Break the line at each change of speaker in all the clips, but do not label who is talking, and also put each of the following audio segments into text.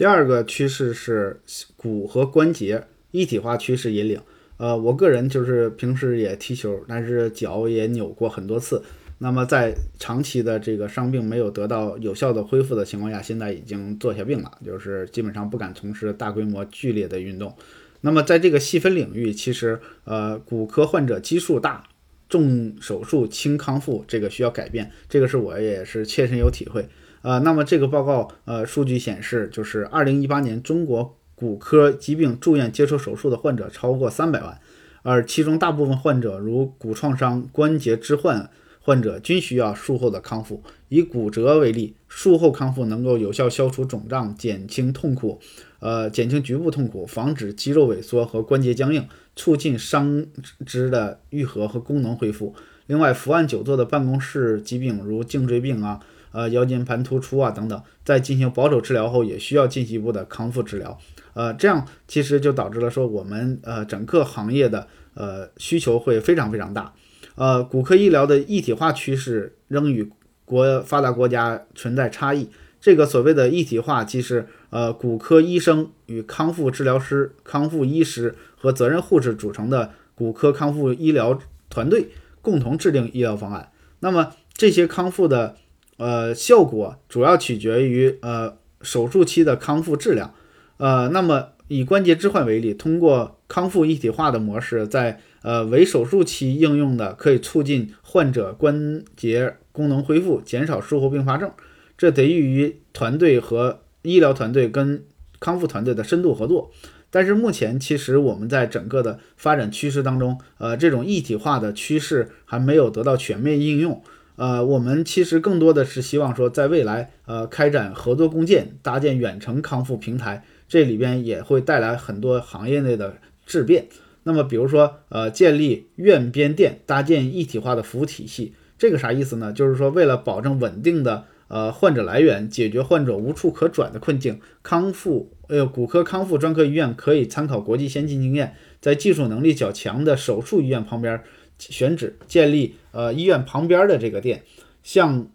第二个趋势是骨和关节一体化趋势引领。呃，我个人就是平时也踢球，但是脚也扭过很多次。那么在长期的这个伤病没有得到有效的恢复的情况下，现在已经坐下病了，就是基本上不敢从事大规模剧烈的运动。那么在这个细分领域，其实呃骨科患者基数大，重手术轻康复，这个需要改变，这个是我也是切身有体会。呃，那么这个报告呃数据显示，就是二零一八年中国骨科疾病住院接受手术的患者超过三百万，而其中大部分患者如骨创伤、关节置换。患者均需要术后的康复。以骨折为例，术后康复能够有效消除肿胀，减轻痛苦，呃，减轻局部痛苦，防止肌肉萎缩和关节僵硬，促进伤肢的愈合和功能恢复。另外，伏案久坐的办公室疾病，如颈椎病啊，呃，腰间盘突出啊等等，在进行保守治疗后，也需要进一步的康复治疗。呃，这样其实就导致了说我们呃整个行业的呃需求会非常非常大。呃，骨科医疗的一体化趋势仍与国发达国家存在差异。这个所谓的一体化，即是呃骨科医生与康复治疗师、康复医师和责任护士组成的骨科康复医疗团队共同制定医疗方案。那么这些康复的呃效果主要取决于呃手术期的康复质量。呃，那么以关节置换为例，通过康复一体化的模式，在呃，为手术期应用的可以促进患者关节功能恢复，减少术后并发症。这得益于团队和医疗团队跟康复团队的深度合作。但是目前，其实我们在整个的发展趋势当中，呃，这种一体化的趋势还没有得到全面应用。呃，我们其实更多的是希望说，在未来，呃，开展合作共建，搭建远程康复平台，这里边也会带来很多行业内的质变。那么，比如说，呃，建立院边店，搭建一体化的服务体系，这个啥意思呢？就是说，为了保证稳定的呃患者来源，解决患者无处可转的困境，康复呃骨科康复专科医院可以参考国际先进经验，在技术能力较强的手术医院旁边选址，建立呃医院旁边的这个店，向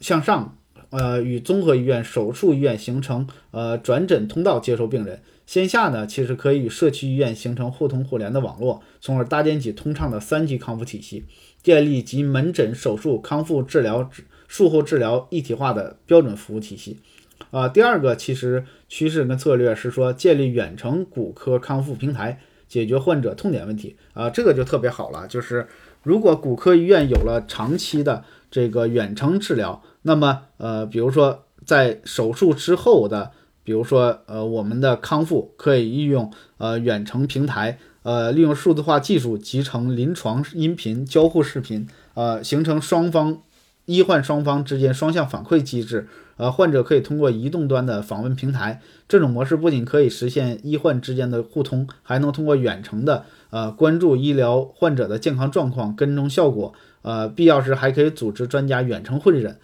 向上呃与综合医院、手术医院形成呃转诊通道，接收病人。线下呢，其实可以与社区医院形成互通互联的网络，从而搭建起通畅的三级康复体系，建立集门诊、手术、康复治疗、术后治疗一体化的标准服务体系。啊，第二个其实趋势跟策略是说，建立远程骨科康复平台，解决患者痛点问题。啊，这个就特别好了，就是如果骨科医院有了长期的这个远程治疗，那么呃，比如说在手术之后的。比如说，呃，我们的康复可以利用呃远程平台，呃，利用数字化技术集成临床音频、交互视频，呃，形成双方医患双方之间双向反馈机制。呃，患者可以通过移动端的访问平台，这种模式不仅可以实现医患之间的互通，还能通过远程的呃关注医疗患者的健康状况、跟踪效果，呃，必要时还可以组织专家远程会诊。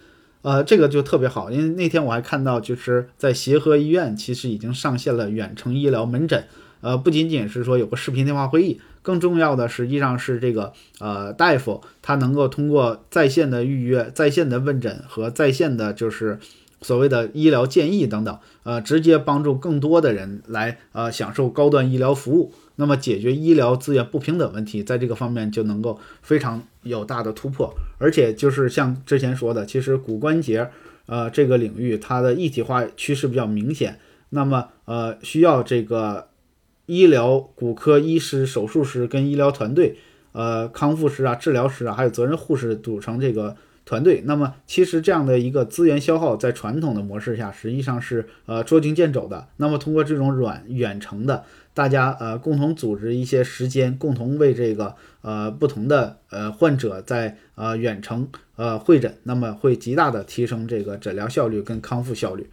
呃，这个就特别好，因为那天我还看到，就是在协和医院，其实已经上线了远程医疗门诊。呃，不仅仅是说有个视频电话会议，更重要的实际上是这个呃大夫他能够通过在线的预约、在线的问诊和在线的就是所谓的医疗建议等等，呃，直接帮助更多的人来呃享受高端医疗服务。那么解决医疗资源不平等问题，在这个方面就能够非常有大的突破，而且就是像之前说的，其实骨关节，呃，这个领域它的一体化趋势比较明显，那么呃，需要这个医疗骨科医师、手术师跟医疗团队，呃，康复师啊、治疗师啊，还有责任护士组成这个团队。那么其实这样的一个资源消耗，在传统的模式下，实际上是呃捉襟见肘的。那么通过这种软远程的。大家呃共同组织一些时间，共同为这个呃不同的呃患者在呃远程呃会诊，那么会极大的提升这个诊疗效率跟康复效率。